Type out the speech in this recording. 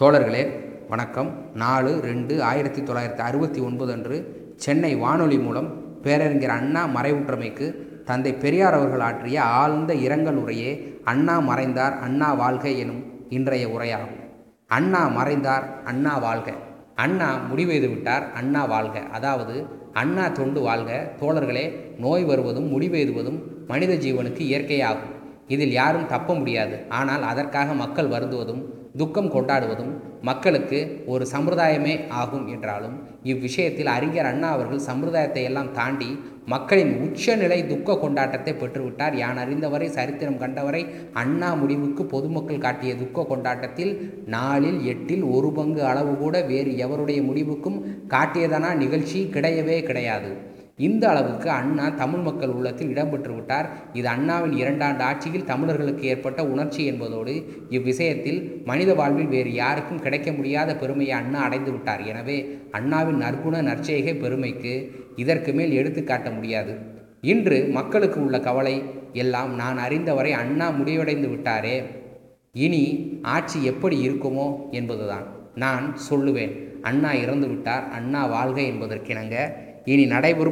தோழர்களே வணக்கம். நாலு ரெண்டு ஆயிரத்தி தொள்ளாயிரத்தி அறுபத்தி ஒன்பது அன்று சென்னை வானொலி மூலம் பேரறிஞர் அண்ணா மறைவுற்றமைக்கு தந்தை பெரியார் அவர்கள் ஆற்றிய ஆழ்ந்த இரங்கல் உரையே அண்ணா மறைந்தார் அண்ணா வாழ்க எனும் இன்றைய உரையாகும். அண்ணா மறைந்தார் அண்ணா வாழ்க அண்ணா முடிவெய்து விட்டார் அண்ணா வாழ்க அதாவது அண்ணா தொண்டு வாழ்க தோழர்களே நோய் வருவதும் முடிவெய்துவதும் மனித ஜீவனுக்கு இயற்கையாகும். இதில் யாரும் தப்ப முடியாது. ஆனால் அதற்காக மக்கள் வருந்துவதும் துக்கம் கொண்டாடுவதும் மக்களுக்கு ஒரு சம்பிரதாயமே ஆகும் என்றாலும் இவ்விஷயத்தில் அறிஞர் அண்ணா அவர்கள் சம்பிரதாயத்தை எல்லாம் தாண்டி மக்களின் உச்சநிலை துக்க கொண்டாட்டத்தை பெற்றுவிட்டார். யான் அறிந்தவரை சரித்திரம் கண்டவரை அண்ணா முடிவுக்கு பொதுமக்கள் காட்டிய துக்க கொண்டாட்டத்தில் நாலில் எட்டில் ஒரு பங்கு அளவு கூட வேறு எவருடைய முடிவுக்கும் காட்டியதானா நிகழ்ச்சி கிடையவே கிடையாது. இந்த அளவுக்கு அண்ணா தமிழ் மக்கள் உள்ளத்தில் இடம்பெற்று விட்டார். இது அண்ணாவின் இரண்டாண்டு ஆட்சியில் தமிழர்களுக்கு ஏற்பட்ட உணர்ச்சி என்பதோடு இவ்விஷயத்தில் மனித வாழ்வில் வேறு யாருக்கும் கிடைக்க முடியாத பெருமையை அண்ணா அடைந்து விட்டார். எனவே அண்ணாவின் நற்குண நற்செய்கை பெருமைக்கு இதற்கு மேல் எடுத்துக்காட்ட முடியாது. இன்று மக்களுக்கு உள்ள கவலை எல்லாம் நான் அறிந்தவரை அண்ணா முடிவடைந்து விட்டாரே. இனி ஆட்சி எப்படி இருக்குமோ என்பதுதான் நான் சொல்லுவேன். அண்ணா இறந்து விட்டார். அண்ணா வாழ்க என்பதற்கிணங்க. இனி நடைபெறும்